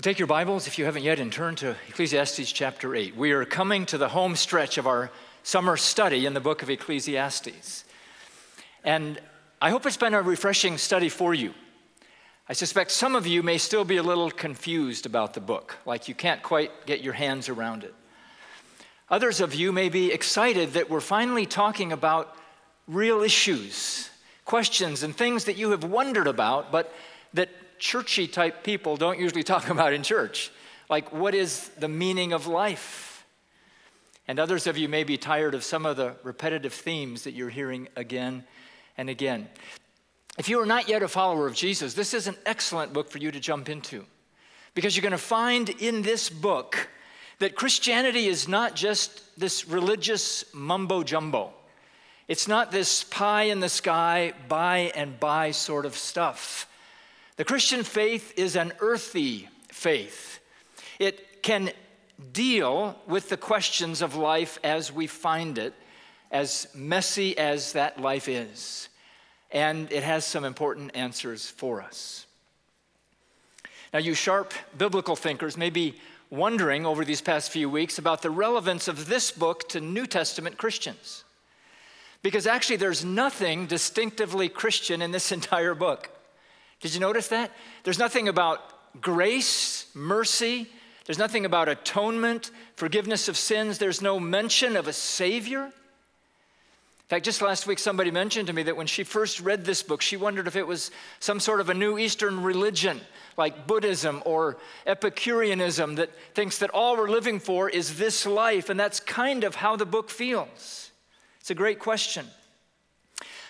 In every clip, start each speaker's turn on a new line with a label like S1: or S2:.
S1: Well, take your Bibles, if you haven't yet, and turn to Ecclesiastes chapter 8. We are coming to the home stretch of our summer study in the book of Ecclesiastes. And I hope it's been a refreshing study for you. I suspect some of you may still be a little confused about the book, like you can't quite get your hands around it. Others of you may be excited that we're finally talking about real issues, questions, and things that you have wondered about, but that churchy type people don't usually talk about in church. Like, what is the meaning of life? And others of you may be tired of some of the repetitive themes that you're hearing again and again. If you are not yet a follower of Jesus, this is an excellent book for you to jump into because you're going to find in this book that Christianity is not just this religious mumbo jumbo. It's not this pie in the sky, by and by sort of stuff. The Christian faith is an earthy faith. It can deal with the questions of life as we find it, as messy as that life is. And it has some important answers for us. Now, you sharp biblical thinkers may be wondering over these past few weeks about the relevance of this book to New Testament Christians. Because actually, there's nothing distinctively Christian in this entire book. Did you notice that? There's nothing about grace, mercy. There's nothing about atonement, forgiveness of sins. There's no mention of a Savior. In fact, just last week, somebody mentioned to me that when she first read this book, she wondered if it was some sort of a new Eastern religion like Buddhism or Epicureanism that thinks that all we're living for is this life. And that's kind of how the book feels. It's a great question.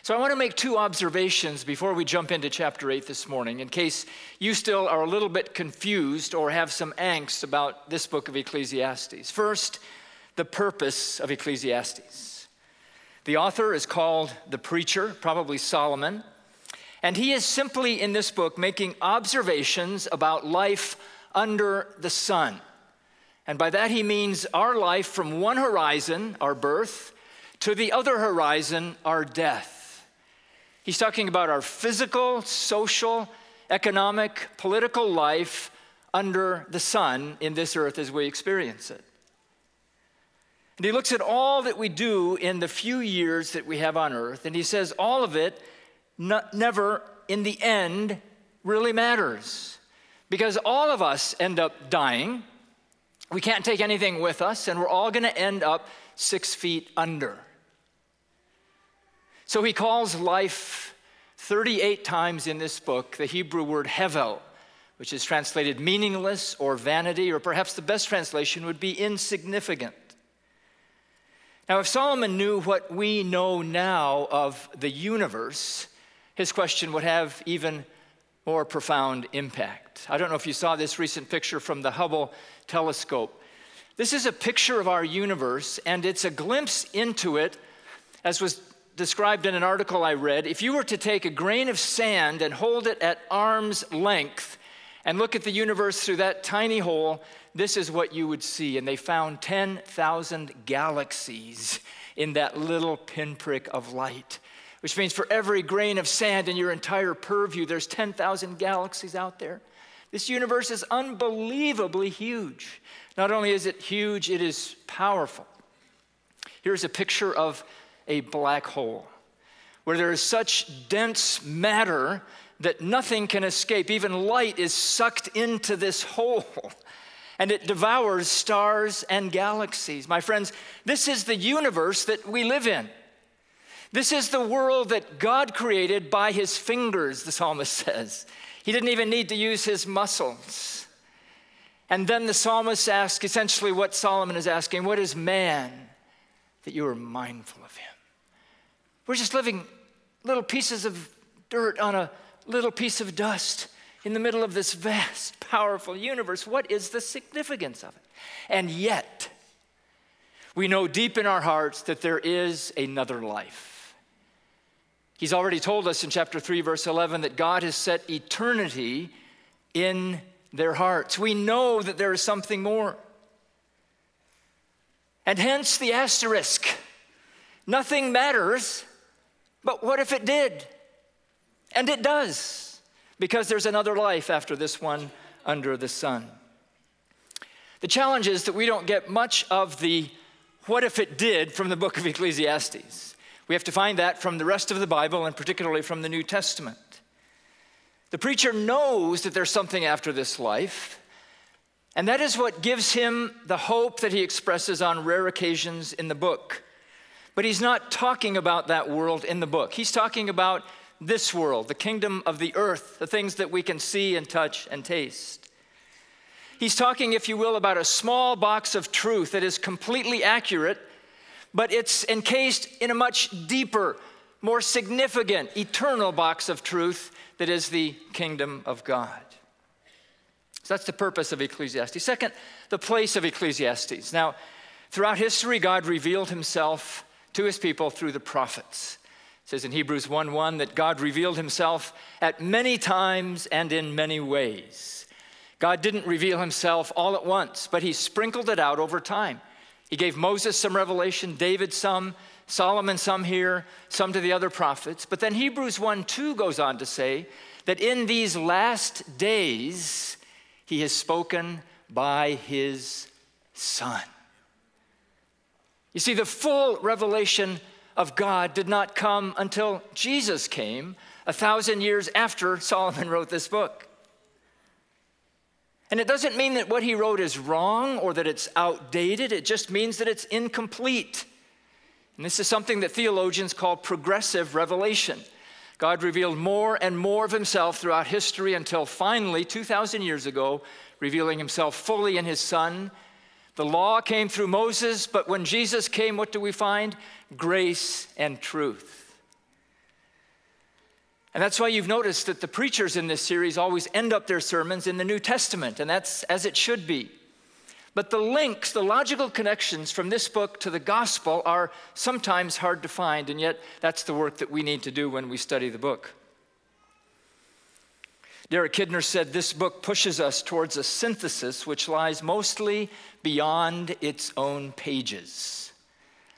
S1: So, I want to make two observations before we jump into chapter 8 this morning, in case you still are a little bit confused or have some angst about this book of Ecclesiastes. First, the purpose of Ecclesiastes. The author is called the preacher, probably Solomon, and he is simply in this book making observations about life under the sun. And by that he means our life from one horizon, our birth, to the other horizon, our death. He's talking about our physical, social, economic, political life under the sun in this earth as we experience it. And he looks at all that we do in the few years that we have on earth, and he says all of it never, in the end, really matters. Because all of us end up dying. We can't take anything with us, and we're all going to end up six feet under. So he calls life 38 times in this book the Hebrew word hevel, which is translated meaningless or vanity, or perhaps the best translation would be insignificant. Now, if Solomon knew what we know now of the universe, his question would have even more profound impact. I don't know if you saw this recent picture from the Hubble telescope. This is a picture of our universe, and it's a glimpse into it, as was described in an article I read if you were to take a grain of sand and hold it at arm's length and look at the universe through that tiny hole, this is what you would see. And they found 10,000 galaxies in that little pinprick of light, which means for every grain of sand in your entire purview, there's 10,000 galaxies out there. This universe is unbelievably huge. Not only is it huge, it is powerful. Here's a picture of a black hole, where there is such dense matter that nothing can escape. Even light is sucked into this hole and it devours stars and galaxies. My friends, this is the universe that we live in. This is the world that God created by his fingers, the psalmist says. He didn't even need to use his muscles. And then the psalmist asks essentially what Solomon is asking What is man that you are mindful? We're just living little pieces of dirt on a little piece of dust in the middle of this vast, powerful universe. What is the significance of it? And yet, we know deep in our hearts that there is another life. He's already told us in chapter 3, verse 11, that God has set eternity in their hearts. We know that there is something more. And hence the asterisk nothing matters but what if it did? And it does, because there's another life after this one under the sun. The challenge is that we don't get much of the what if it did from the book of Ecclesiastes. We have to find that from the rest of the Bible and particularly from the New Testament. The preacher knows that there's something after this life, and that is what gives him the hope that he expresses on rare occasions in the book. But he's not talking about that world in the book. He's talking about this world, the kingdom of the earth, the things that we can see and touch and taste. He's talking, if you will, about a small box of truth that is completely accurate, but it's encased in a much deeper, more significant, eternal box of truth that is the kingdom of God. So that's the purpose of Ecclesiastes. Second, the place of Ecclesiastes. Now, throughout history, God revealed himself to his people through the prophets. It says in Hebrews 1 1 that God revealed himself at many times and in many ways. God didn't reveal himself all at once, but he sprinkled it out over time. He gave Moses some revelation, David some, Solomon some here, some to the other prophets. But then Hebrews 1 2 goes on to say that in these last days, he has spoken by his Son. You see, the full revelation of God did not come until Jesus came a thousand years after Solomon wrote this book. And it doesn't mean that what he wrote is wrong or that it's outdated, it just means that it's incomplete. And this is something that theologians call progressive revelation. God revealed more and more of himself throughout history until finally, 2,000 years ago, revealing himself fully in his Son. The law came through Moses, but when Jesus came, what do we find? Grace and truth. And that's why you've noticed that the preachers in this series always end up their sermons in the New Testament, and that's as it should be. But the links, the logical connections from this book to the gospel are sometimes hard to find, and yet that's the work that we need to do when we study the book. Derek Kidner said this book pushes us towards a synthesis which lies mostly beyond its own pages.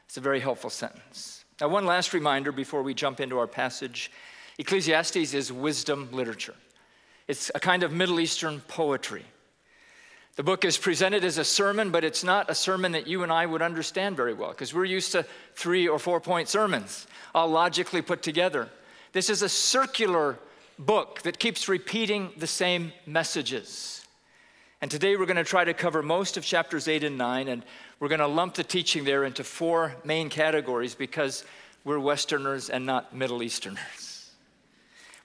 S1: It's a very helpful sentence. Now, one last reminder before we jump into our passage Ecclesiastes is wisdom literature, it's a kind of Middle Eastern poetry. The book is presented as a sermon, but it's not a sermon that you and I would understand very well because we're used to three or four point sermons, all logically put together. This is a circular book that keeps repeating the same messages. And today we're going to try to cover most of chapters 8 and 9, and we're going to lump the teaching there into four main categories because we're Westerners and not Middle Easterners.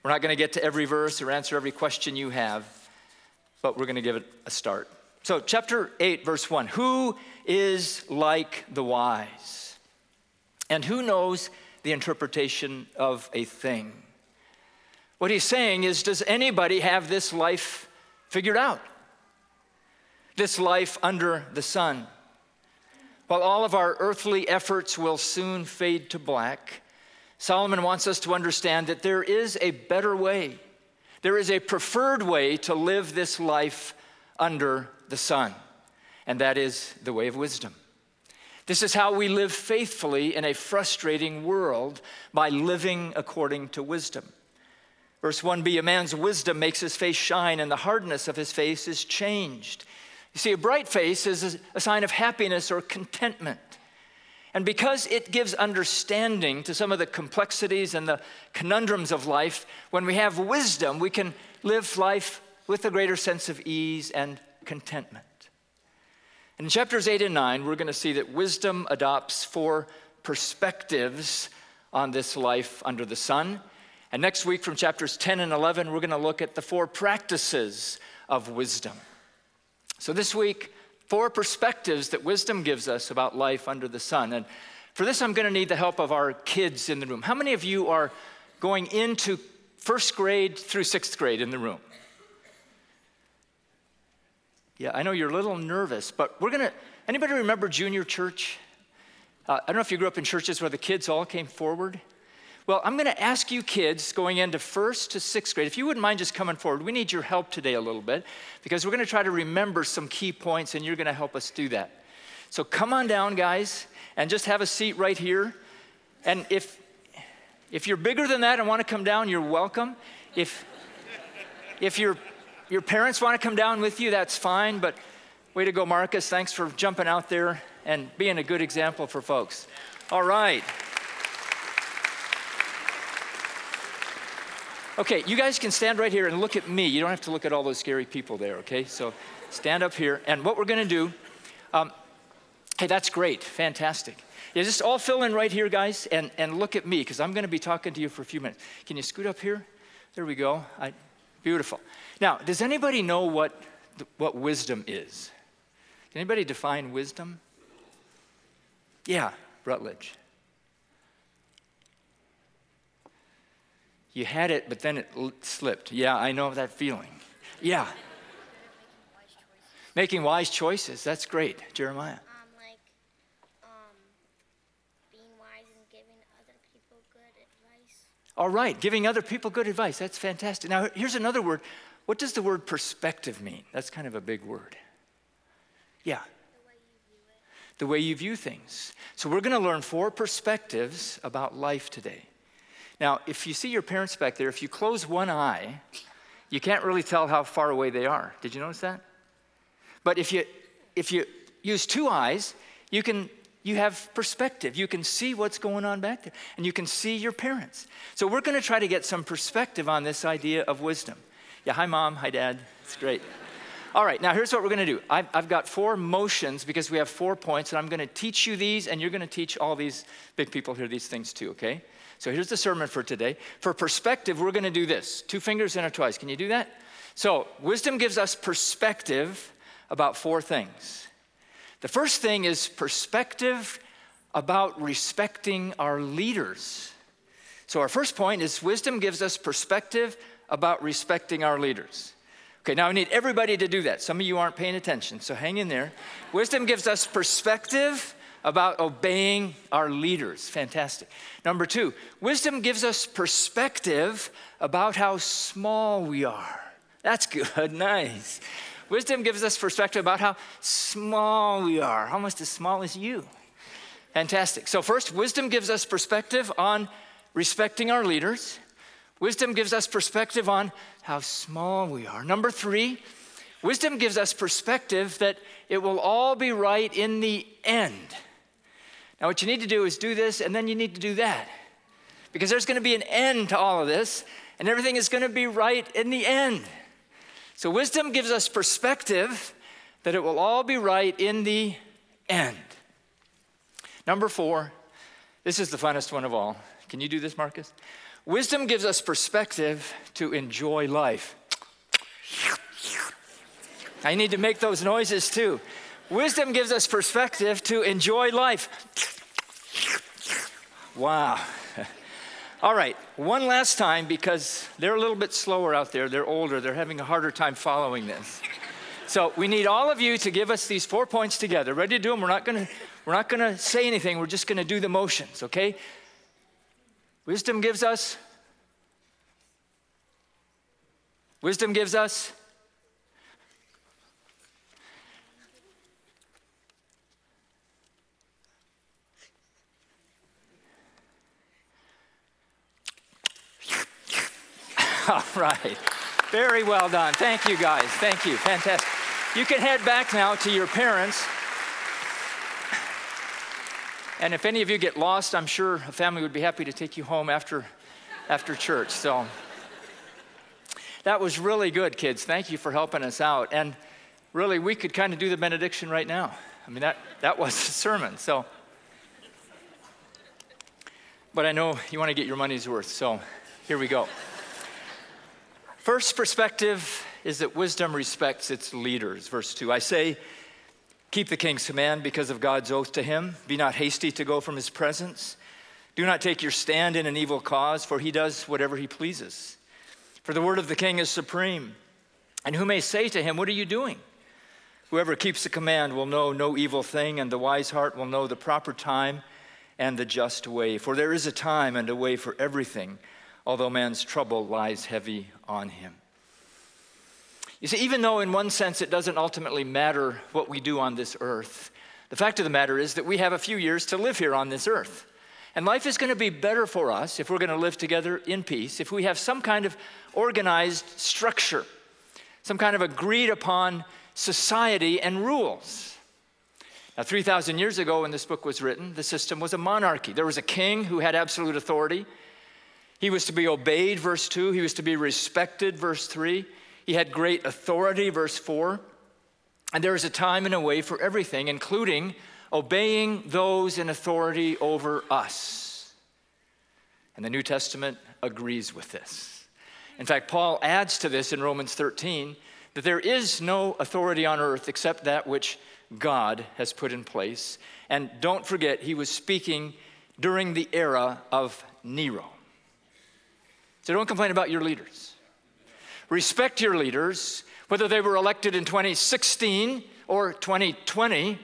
S1: We're not going to get to every verse or answer every question you have, but we're going to give it a start. So, chapter 8, verse 1 Who is like the wise? And who knows the interpretation of a thing? What he's saying is Does anybody have this life figured out? This life under the sun? While all of our earthly efforts will soon fade to black, Solomon wants us to understand that there is a better way. There is a preferred way to live this life under the sun, and that is the way of wisdom. This is how we live faithfully in a frustrating world by living according to wisdom. Verse 1b A man's wisdom makes his face shine, and the hardness of his face is changed. You see, a bright face is a sign of happiness or contentment. And because it gives understanding to some of the complexities and the conundrums of life, when we have wisdom, we can live life with a greater sense of ease and contentment. In chapters 8 and 9, we're going to see that wisdom adopts four perspectives on this life under the sun. And next week, from chapters 10 and 11, we're going to look at the four practices of wisdom. So, this week, four perspectives that wisdom gives us about life under the sun. And for this, I'm going to need the help of our kids in the room. How many of you are going into first grade through sixth grade in the room? Yeah, I know you're a little nervous, but we're gonna. Anybody remember junior church? Uh, I don't know if you grew up in churches where the kids all came forward. Well, I'm going to ask you kids going into first to sixth grade, if you wouldn't mind just coming forward, we need your help today a little bit because we're going to try to remember some key points and you're going to help us do that. So come on down, guys, and just have a seat right here. And if, if you're bigger than that and want to come down, you're welcome. If, if you're your parents want to come down with you, that's fine, but Way to go, Marcus. Thanks for jumping out there and being a good example for folks. All right. Okay, you guys can stand right here and look at me. You don't have to look at all those scary people there, okay? So stand up here. And what we're going to do, um, hey, that's great. Fantastic. Yeah, just all fill in right here, guys, and, and look at me, because I'm going to be talking to you for a few minutes. Can you scoot up here? There we go. I, beautiful. Now, does anybody know what, what wisdom is? Can anybody define wisdom? Yeah, Rutledge. You had it, but then it slipped. Yeah, I know that feeling. Yeah. Making wise choices. That's great, Jeremiah.
S2: Um, like, um, being wise and giving other people good advice.
S1: All right, giving other people good advice. That's fantastic. Now, here's another word. What does the word perspective mean? That's kind of a big word. Yeah.
S2: The way you view it.
S1: The way you view things. So, we're going to learn four perspectives about life today. Now, if you see your parents back there, if you close one eye, you can't really tell how far away they are. Did you notice that? But if you if you use two eyes, you can you have perspective. You can see what's going on back there, and you can see your parents. So we're going to try to get some perspective on this idea of wisdom. Yeah, hi mom, hi dad. It's great. All right, now here's what we're going to do. I've, I've, got four motions because we have four points, and I'm going to teach you these, and you're going to teach all these big people here these things too, okay? So here's the sermon for today. For perspective, we're going to do this two fingers intertwined. Can you do that? So, wisdom gives us perspective about four things. The first thing is perspective about respecting our leaders. So, our first point is wisdom gives us perspective about respecting our leaders. Okay, now I need everybody to do that. Some of you aren't paying attention, so hang in there. Wisdom gives us perspective about obeying our leaders. Fantastic. Number two, wisdom gives us perspective about how small we are. That's good, nice. Wisdom gives us perspective about how small we are, almost as small as you. Fantastic. So, first, wisdom gives us perspective on respecting our leaders. Wisdom gives us perspective on how small we are. Number three, wisdom gives us perspective that it will all be right in the end. Now, what you need to do is do this, and then you need to do that. Because there's going to be an end to all of this, and everything is going to be right in the end. So, wisdom gives us perspective that it will all be right in the end. Number four, this is the funnest one of all. Can you do this, Marcus? Wisdom gives us perspective to enjoy life. I need to make those noises too. Wisdom gives us perspective to enjoy life. Wow. All right, one last time because they're a little bit slower out there. They're older, they're having a harder time following this. So we need all of you to give us these four points together. Ready to do them? We're not gonna, we're not gonna say anything, we're just gonna do the motions, okay? Wisdom gives us. Wisdom gives us All right. Very well done. Thank you, guys. Thank you. Fantastic. You can head back now to your parents. And if any of you get lost, I'm sure a family would be happy to take you home after, after church. So that was really good, kids. Thank you for helping us out. And really, we could kind of do the benediction right now. I mean, that, that was the sermon. So, but I know you want to get your money's worth. So here we go. First perspective is that wisdom respects its leaders. Verse 2 I say, keep the king's command because of God's oath to him. Be not hasty to go from his presence. Do not take your stand in an evil cause, for he does whatever he pleases. For the word of the king is supreme. And who may say to him, What are you doing? Whoever keeps the command will know no evil thing, and the wise heart will know the proper time and the just way. For there is a time and a way for everything although man's trouble lies heavy on him. You see, even though in one sense it doesn't ultimately matter what we do on this earth, the fact of the matter is that we have a few years to live here on this earth. And life is going to be better for us if we're going to live together in peace, if we have some kind of organized structure, some kind of agreed upon society and rules. Now, 3,000 years ago, when this book was written, the system was a monarchy. There was a king who had absolute authority. He was to be obeyed, verse 2. He was to be respected, verse 3. He had great authority, verse 4. And there is a time and a way for everything, including obeying those in authority over us. And the New Testament agrees with this. In fact, Paul adds to this in Romans 13 that there is no authority on earth except that which God has put in place. And don't forget, he was speaking during the era of Nero. So don't complain about your leaders. Respect your leaders, whether they were elected in 2016 or 2020.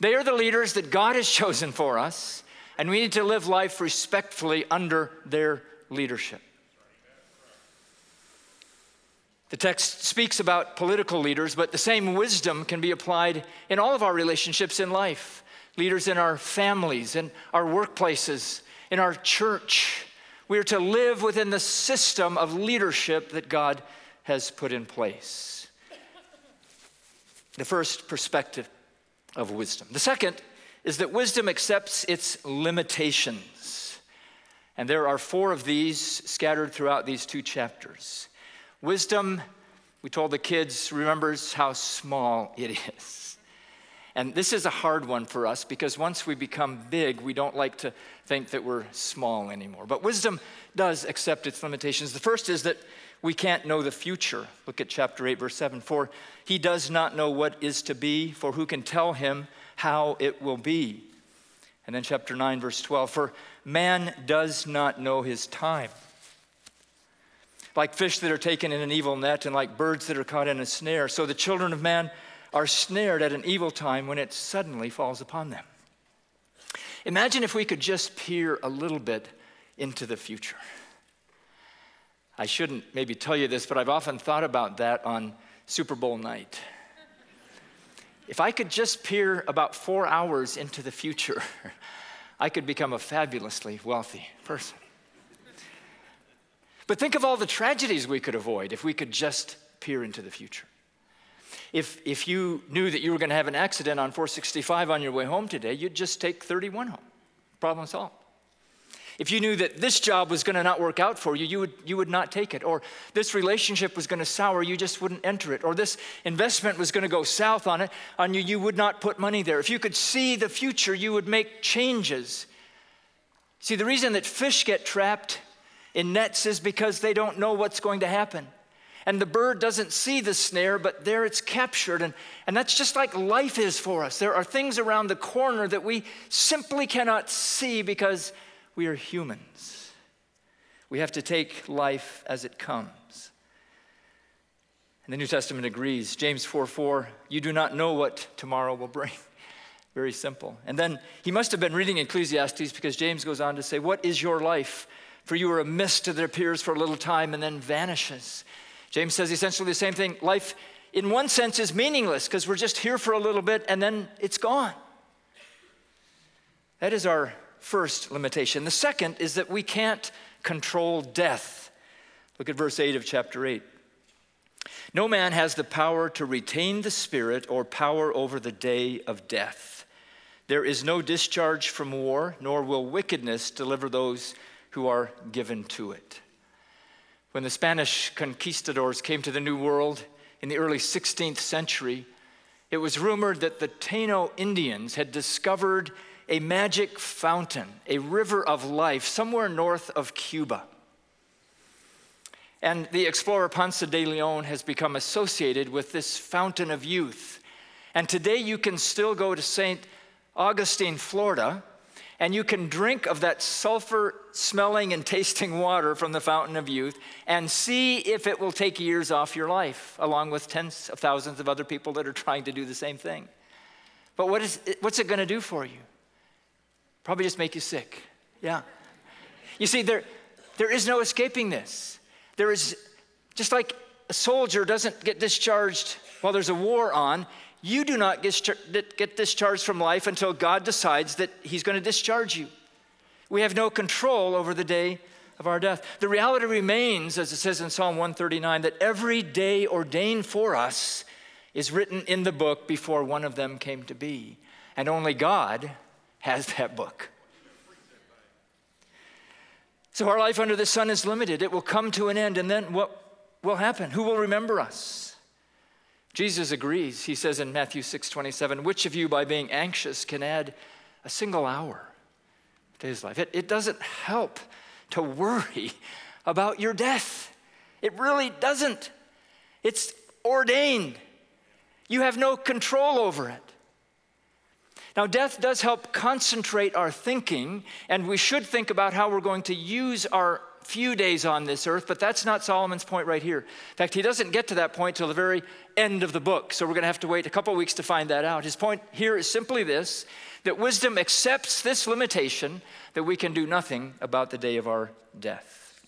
S1: They are the leaders that God has chosen for us, and we need to live life respectfully under their leadership. The text speaks about political leaders, but the same wisdom can be applied in all of our relationships in life. Leaders in our families, in our workplaces, in our church. We are to live within the system of leadership that God has put in place. The first perspective of wisdom. The second is that wisdom accepts its limitations. And there are four of these scattered throughout these two chapters. Wisdom, we told the kids, remembers how small it is. And this is a hard one for us because once we become big, we don't like to think that we're small anymore. But wisdom does accept its limitations. The first is that we can't know the future. Look at chapter 8, verse 7. For he does not know what is to be, for who can tell him how it will be? And then chapter 9, verse 12. For man does not know his time like fish that are taken in an evil net, and like birds that are caught in a snare. So the children of man are snared at an evil time when it suddenly falls upon them. Imagine if we could just peer a little bit into the future. I shouldn't maybe tell you this, but I've often thought about that on Super Bowl night. If I could just peer about four hours into the future, I could become a fabulously wealthy person. But think of all the tragedies we could avoid if we could just peer into the future. If, if you knew that you were going to have an accident on 465 on your way home today, you'd just take 31 home. Problem solved. If you knew that this job was going to not work out for you, you would, you would not take it. Or this relationship was going to sour, you just wouldn't enter it. Or this investment was going to go south on it, on you, you would not put money there. If you could see the future, you would make changes. See, the reason that fish get trapped in nets is because they don't know what's going to happen. And the bird doesn't see the snare, but there it's captured. And, and that's just like life is for us. There are things around the corner that we simply cannot see because we are humans. We have to take life as it comes. And the New Testament agrees. James 4 4, you do not know what tomorrow will bring. Very simple. And then he must have been reading Ecclesiastes because James goes on to say, What is your life? For you are a mist that appears for a little time and then vanishes. James says essentially the same thing. Life, in one sense, is meaningless because we're just here for a little bit and then it's gone. That is our first limitation. The second is that we can't control death. Look at verse 8 of chapter 8. No man has the power to retain the Spirit or power over the day of death. There is no discharge from war, nor will wickedness deliver those who are given to it. When the Spanish conquistadors came to the New World in the early 16th century, it was rumored that the Taino Indians had discovered a magic fountain, a river of life, somewhere north of Cuba. And the explorer Ponce de Leon has become associated with this fountain of youth. And today you can still go to St. Augustine, Florida, and you can drink of that sulfur smelling and tasting water from the fountain of youth and see if it will take years off your life, along with tens of thousands of other people that are trying to do the same thing. But what is what's it going to do for you? Probably just make you sick. Yeah. You see, there, there is no escaping this. There is, just like a soldier doesn't get discharged while there's a war on, you do not get discharged from life until God decides that He's going to discharge you. We have no control over the day of our death. The reality remains, as it says in Psalm 139, that every day ordained for us is written in the book before one of them came to be. And only God has that book. So our life under the sun is limited. It will come to an end, and then what will happen? Who will remember us? Jesus agrees. He says in Matthew 6 27, which of you by being anxious can add a single hour to his life? It, it doesn't help to worry about your death. It really doesn't. It's ordained. You have no control over it. Now, death does help concentrate our thinking, and we should think about how we're going to use our few days on this earth, but that's not Solomon's point right here. In fact, he doesn't get to that point till the very end of the book, so we're going to have to wait a couple weeks to find that out. His point here is simply this that wisdom accepts this limitation that we can do nothing about the day of our death.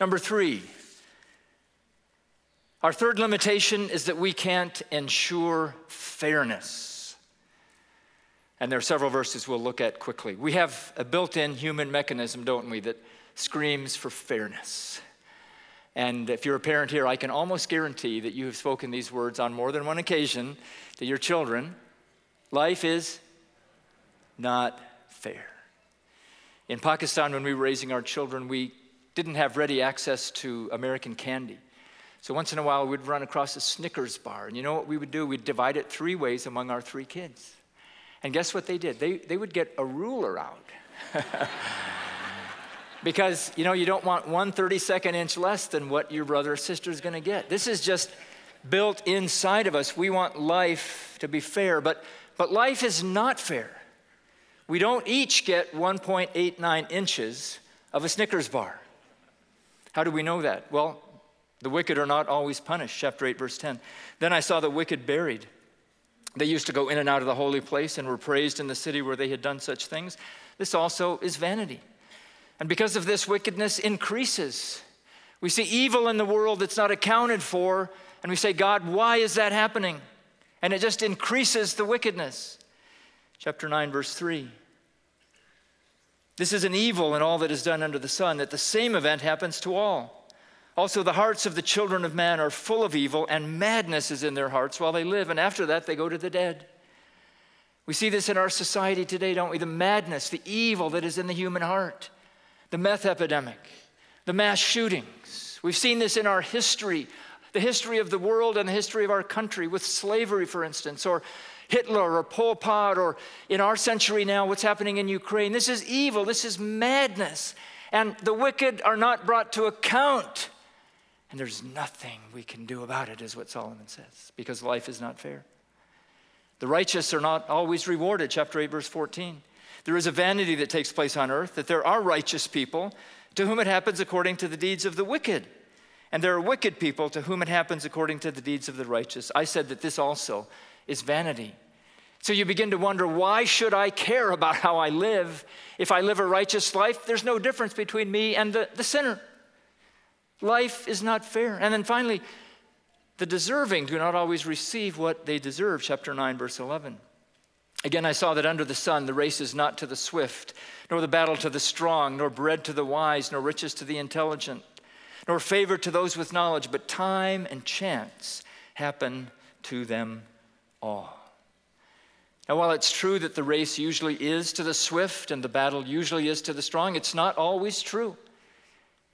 S1: Number three, our third limitation is that we can't ensure fairness. And there are several verses we'll look at quickly. We have a built in human mechanism, don't we, that screams for fairness. And if you're a parent here, I can almost guarantee that you have spoken these words on more than one occasion to your children. Life is not fair. In Pakistan, when we were raising our children, we didn't have ready access to American candy. So once in a while, we'd run across a Snickers bar. And you know what we would do? We'd divide it three ways among our three kids. And guess what they did? They, they would get a ruler out. because, you know, you don't want one 32nd inch less than what your brother or sister is going to get. This is just built inside of us. We want life to be fair, but, but life is not fair. We don't each get 1.89 inches of a Snickers bar. How do we know that? Well, the wicked are not always punished, chapter 8, verse 10. Then I saw the wicked buried. They used to go in and out of the holy place and were praised in the city where they had done such things. This also is vanity. And because of this, wickedness increases. We see evil in the world that's not accounted for, and we say, God, why is that happening? And it just increases the wickedness. Chapter 9, verse 3. This is an evil in all that is done under the sun, that the same event happens to all. Also, the hearts of the children of man are full of evil, and madness is in their hearts while they live, and after that, they go to the dead. We see this in our society today, don't we? The madness, the evil that is in the human heart, the meth epidemic, the mass shootings. We've seen this in our history, the history of the world and the history of our country, with slavery, for instance, or Hitler or Pol Pot, or in our century now, what's happening in Ukraine. This is evil, this is madness. And the wicked are not brought to account. And there's nothing we can do about it, is what Solomon says, because life is not fair. The righteous are not always rewarded, chapter 8, verse 14. There is a vanity that takes place on earth, that there are righteous people to whom it happens according to the deeds of the wicked. And there are wicked people to whom it happens according to the deeds of the righteous. I said that this also is vanity. So you begin to wonder why should I care about how I live? If I live a righteous life, there's no difference between me and the, the sinner. Life is not fair. And then finally, the deserving do not always receive what they deserve. Chapter 9, verse 11. Again, I saw that under the sun, the race is not to the swift, nor the battle to the strong, nor bread to the wise, nor riches to the intelligent, nor favor to those with knowledge, but time and chance happen to them all. Now, while it's true that the race usually is to the swift and the battle usually is to the strong, it's not always true.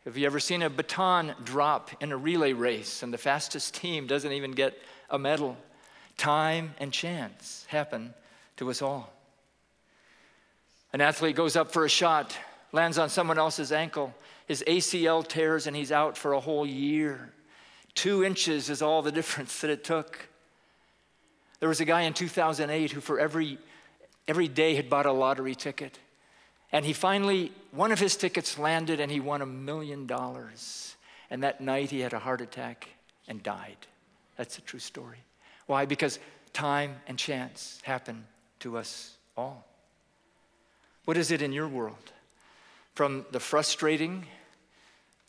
S1: Have you ever seen a baton drop in a relay race and the fastest team doesn't even get a medal? Time and chance happen to us all. An athlete goes up for a shot, lands on someone else's ankle, his ACL tears, and he's out for a whole year. Two inches is all the difference that it took. There was a guy in 2008 who, for every, every day, had bought a lottery ticket. And he finally, one of his tickets landed and he won a million dollars. And that night he had a heart attack and died. That's a true story. Why? Because time and chance happen to us all. What is it in your world? From the frustrating,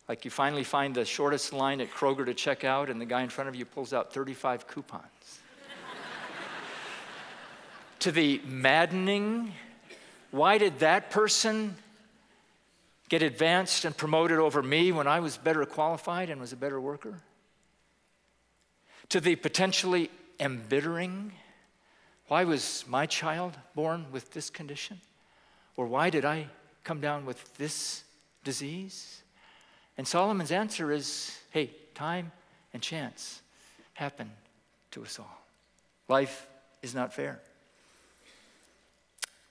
S1: like you finally find the shortest line at Kroger to check out, and the guy in front of you pulls out 35 coupons, to the maddening, why did that person get advanced and promoted over me when I was better qualified and was a better worker? to the potentially embittering. Why was my child born with this condition? Or why did I come down with this disease? And Solomon's answer is hey, time and chance happen to us all. Life is not fair.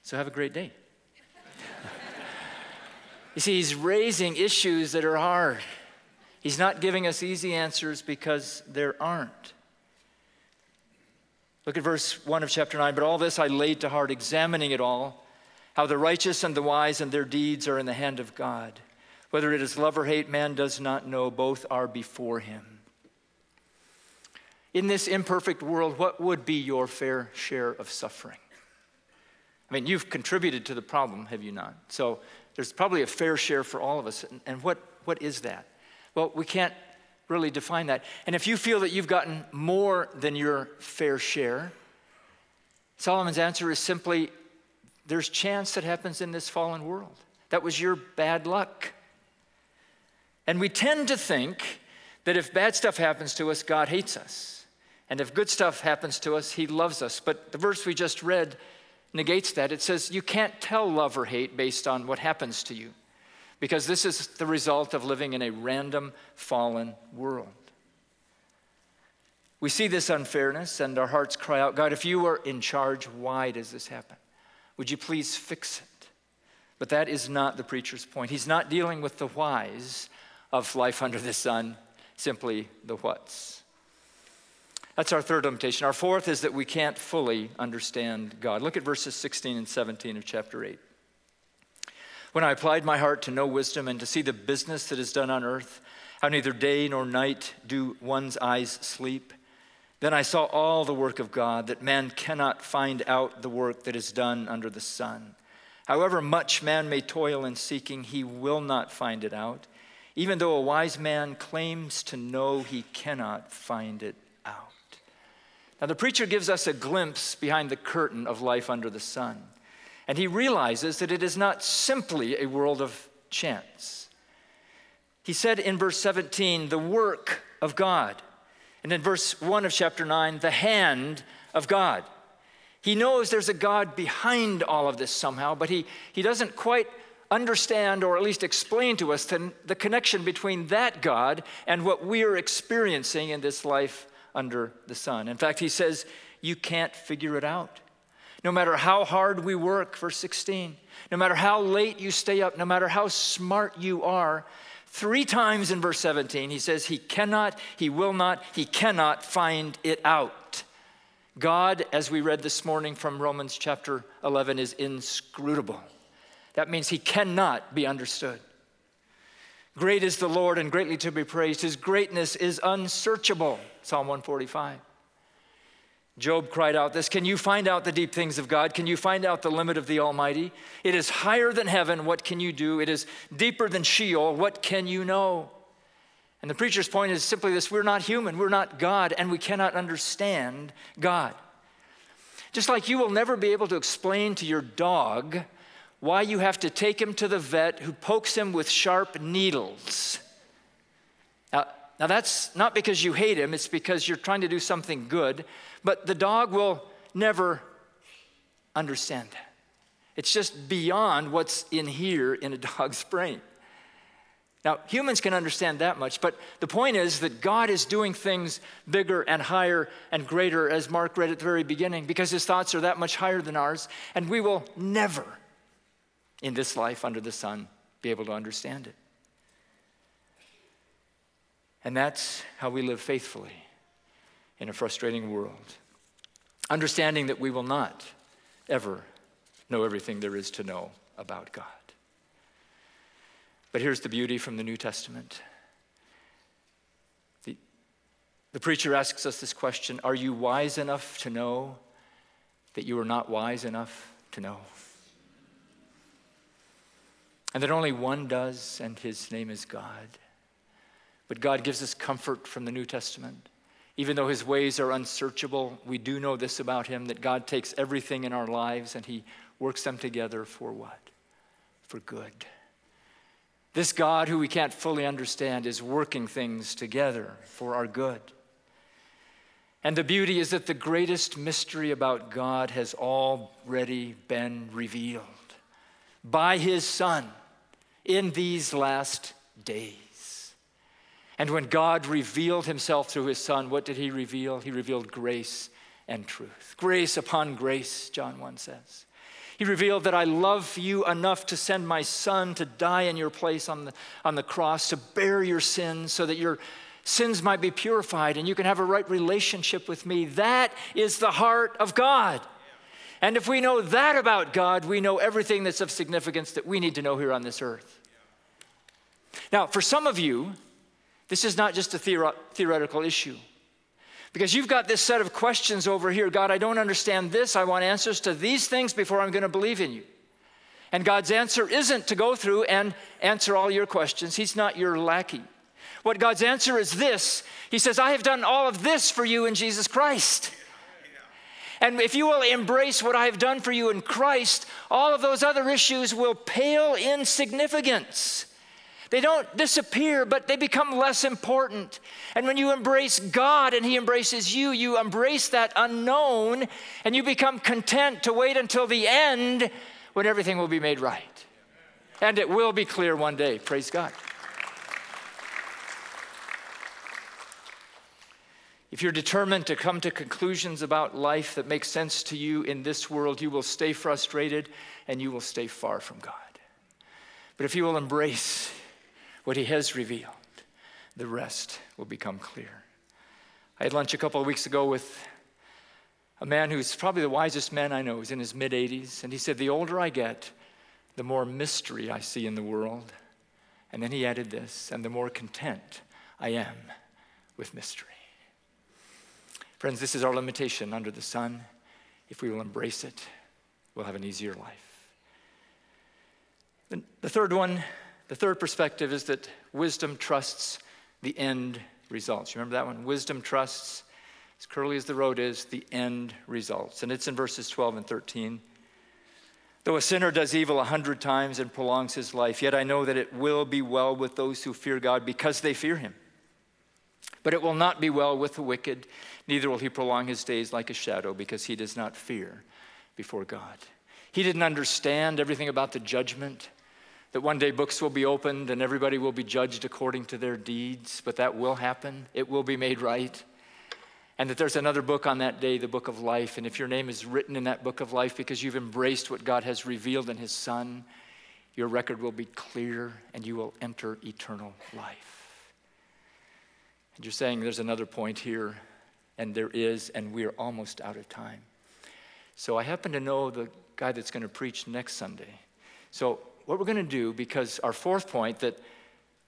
S1: So have a great day. you see, he's raising issues that are hard. He's not giving us easy answers because there aren't. Look at verse 1 of chapter 9. But all this I laid to heart, examining it all, how the righteous and the wise and their deeds are in the hand of God. Whether it is love or hate, man does not know. Both are before him. In this imperfect world, what would be your fair share of suffering? I mean, you've contributed to the problem, have you not? So there's probably a fair share for all of us. And what, what is that? Well, we can't really define that. And if you feel that you've gotten more than your fair share, Solomon's answer is simply there's chance that happens in this fallen world. That was your bad luck. And we tend to think that if bad stuff happens to us, God hates us. And if good stuff happens to us, He loves us. But the verse we just read negates that. It says you can't tell love or hate based on what happens to you because this is the result of living in a random, fallen world. We see this unfairness and our hearts cry out, God, if you are in charge, why does this happen? Would you please fix it? But that is not the preacher's point. He's not dealing with the whys of life under the sun, simply the whats. That's our third limitation. Our fourth is that we can't fully understand God. Look at verses 16 and 17 of chapter 8. When I applied my heart to know wisdom and to see the business that is done on earth, how neither day nor night do one's eyes sleep, then I saw all the work of God, that man cannot find out the work that is done under the sun. However much man may toil in seeking, he will not find it out. Even though a wise man claims to know, he cannot find it out. Now, the preacher gives us a glimpse behind the curtain of life under the sun. And he realizes that it is not simply a world of chance. He said in verse 17, the work of God. And in verse 1 of chapter 9, the hand of God. He knows there's a God behind all of this somehow, but he, he doesn't quite understand or at least explain to us the, the connection between that God and what we're experiencing in this life under the sun. In fact, he says, You can't figure it out. No matter how hard we work, verse 16, no matter how late you stay up, no matter how smart you are, three times in verse 17, he says, He cannot, He will not, He cannot find it out. God, as we read this morning from Romans chapter 11, is inscrutable. That means He cannot be understood. Great is the Lord and greatly to be praised. His greatness is unsearchable. Psalm 145. Job cried out this Can you find out the deep things of God? Can you find out the limit of the Almighty? It is higher than heaven. What can you do? It is deeper than Sheol. What can you know? And the preacher's point is simply this we're not human, we're not God, and we cannot understand God. Just like you will never be able to explain to your dog why you have to take him to the vet who pokes him with sharp needles. Now, now, that's not because you hate him, it's because you're trying to do something good. But the dog will never understand that. It's just beyond what's in here in a dog's brain. Now, humans can understand that much, but the point is that God is doing things bigger and higher and greater, as Mark read at the very beginning, because his thoughts are that much higher than ours, and we will never, in this life under the sun, be able to understand it. And that's how we live faithfully in a frustrating world. Understanding that we will not ever know everything there is to know about God. But here's the beauty from the New Testament. The, preacher asks us this question Are you wise enough to know that you are not wise enough to know? And that only one does, and his name is God. But God gives us comfort from the New Testament even though his ways are unsearchable, we do know this about him that God takes everything in our lives and he works them together for what? For good. This God, who we can't fully understand, is working things together for our good. And the beauty is that the greatest mystery about God has already been revealed by his Son in these last days. And when God revealed himself through his Son, what did he reveal? He revealed grace and truth. Grace upon grace, John 1 says. He revealed that I love you enough to send my son to die in your place on the, on the cross, to bear your sins so that your sins might be purified and you can have a right relationship with me. That is the heart of God. And if we know that about God, we know everything that's of significance that we need to know here on this earth. Now, for some of you, this is not just a theore- theoretical issue. Because you've got this set of questions over here God, I don't understand this. I want answers to these things before I'm going to believe in you. And God's answer isn't to go through and answer all your questions, He's not your lackey. What God's answer is this He says, I have done all of this for you in Jesus Christ. And if you will embrace what I have done for you in Christ, all of those other issues will pale in significance. They don't disappear, but they become less important. And when you embrace God and He embraces you, you embrace that unknown and you become content to wait until the end when everything will be made right. And it will be clear one day. Praise God. If you're determined to come to conclusions about life that make sense to you in this world, you will stay frustrated and you will stay far from God. But if you will embrace what He has revealed, the rest will become clear. I had lunch a couple of weeks ago with a man who's probably the wisest man I know. He's in his mid 80s. And he said, The older I get, the more mystery I see in the world. And then he added this, and the more content I am with mystery. Friends, this is our limitation under the sun. If we will embrace it, we'll have an easier life. The third one, the third perspective is that wisdom trusts the end results. You remember that one? Wisdom trusts, as curly as the road is, the end results. And it's in verses 12 and 13. Though a sinner does evil a hundred times and prolongs his life, yet I know that it will be well with those who fear God because they fear him. But it will not be well with the wicked, neither will he prolong his days like a shadow, because he does not fear before God. He didn't understand everything about the judgment, that one day books will be opened and everybody will be judged according to their deeds, but that will happen. It will be made right. And that there's another book on that day, the book of life. And if your name is written in that book of life because you've embraced what God has revealed in His Son, your record will be clear and you will enter eternal life. And you're saying there's another point here, and there is, and we're almost out of time. So I happen to know the guy that's going to preach next Sunday. So, what we're going to do, because our fourth point that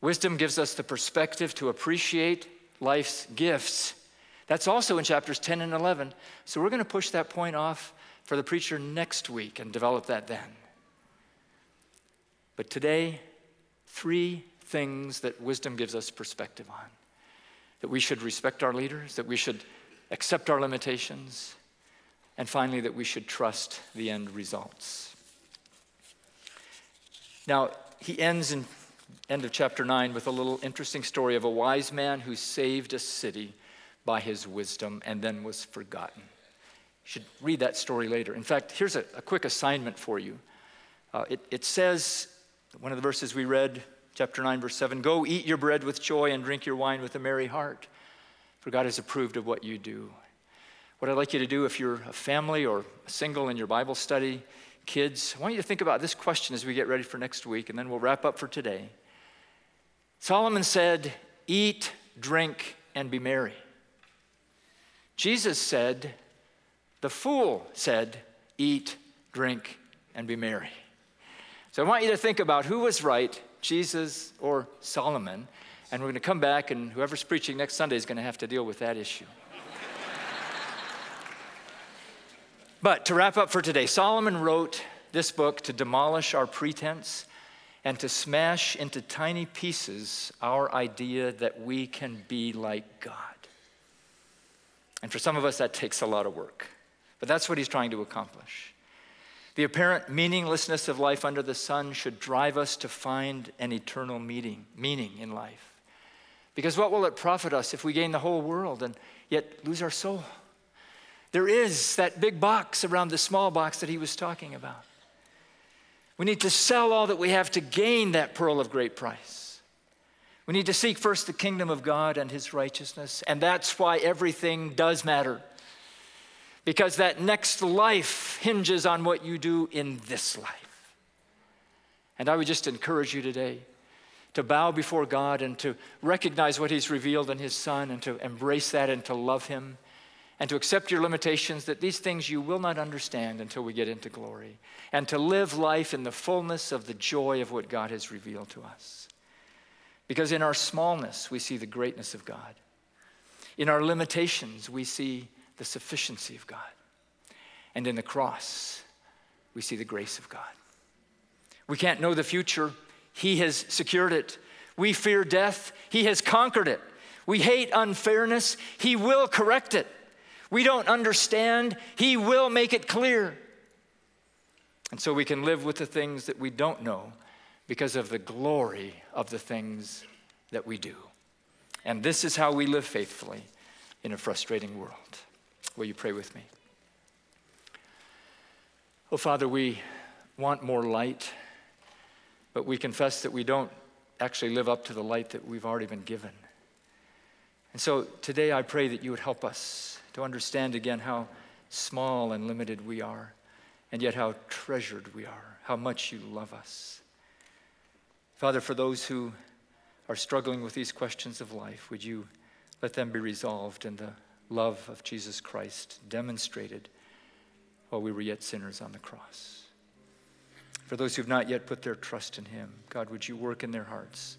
S1: wisdom gives us the perspective to appreciate life's gifts, that's also in chapters 10 and 11. So, we're going to push that point off for the preacher next week and develop that then. But today, three things that wisdom gives us perspective on that we should respect our leaders, that we should accept our limitations, and finally, that we should trust the end results. Now, he ends in end of chapter 9 with a little interesting story of a wise man who saved a city by his wisdom and then was forgotten. You should read that story later. In fact, here's a, a quick assignment for you. Uh, it, it says, one of the verses we read chapter 9, verse 7 Go eat your bread with joy and drink your wine with a merry heart, for God has approved of what you do. What I'd like you to do if you're a family or single in your Bible study, kids, I want you to think about this question as we get ready for next week, and then we'll wrap up for today. Solomon said, Eat, drink, and be merry. Jesus said, The fool said, Eat, drink, and be merry. So I want you to think about who was right Jesus, or Solomon. And we're going to come back, and whoever's preaching next Sunday is going to have to deal with that issue. But to wrap up for today, Solomon wrote this book to demolish our pretense and to smash into tiny pieces our idea that we can be like God. And for some of us, that takes a lot of work. But that's what he's trying to accomplish. The apparent meaninglessness of life under the sun should drive us to find an eternal meaning, meaning in life. Because what will it profit us if we gain the whole world and yet lose our soul? There is that big box around the small box that he was talking about. We need to sell all that we have to gain that pearl of great price. We need to seek first the kingdom of God and his righteousness, and that's why everything does matter. Because that next life hinges on what you do in this life. And I would just encourage you today to bow before God and to recognize what He's revealed in His Son and to embrace that and to love Him and to accept your limitations that these things you will not understand until we get into glory and to live life in the fullness of the joy of what God has revealed to us. Because in our smallness, we see the greatness of God. In our limitations, we see the sufficiency of God. And in the cross, we see the grace of God. We can't know the future he has secured it. We fear death. He has conquered it. We hate unfairness. He will correct it. We don't understand. He will make it clear. And so we can live with the things that we don't know because of the glory of the things that we do. And this is how we live faithfully in a frustrating world. Will you pray with me? Oh, Father, we want more light but we confess that we don't actually live up to the light that we've already been given. And so today I pray that you would help us to understand again how small and limited we are, and yet how treasured we are, how much you love us. Father, for those who are struggling with these questions of life, would you let them be resolved in the love of Jesus Christ demonstrated while we were yet sinners on the cross? For those who've not yet put their trust in Him, God, would you work in their hearts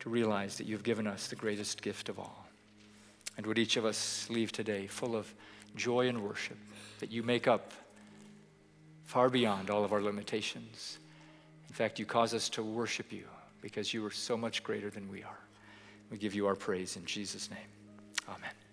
S1: to realize that you've given us the greatest gift of all? And would each of us leave today full of joy and worship that you make up far beyond all of our limitations? In fact, you cause us to worship you because you are so much greater than we are. We give you our praise in Jesus' name. Amen.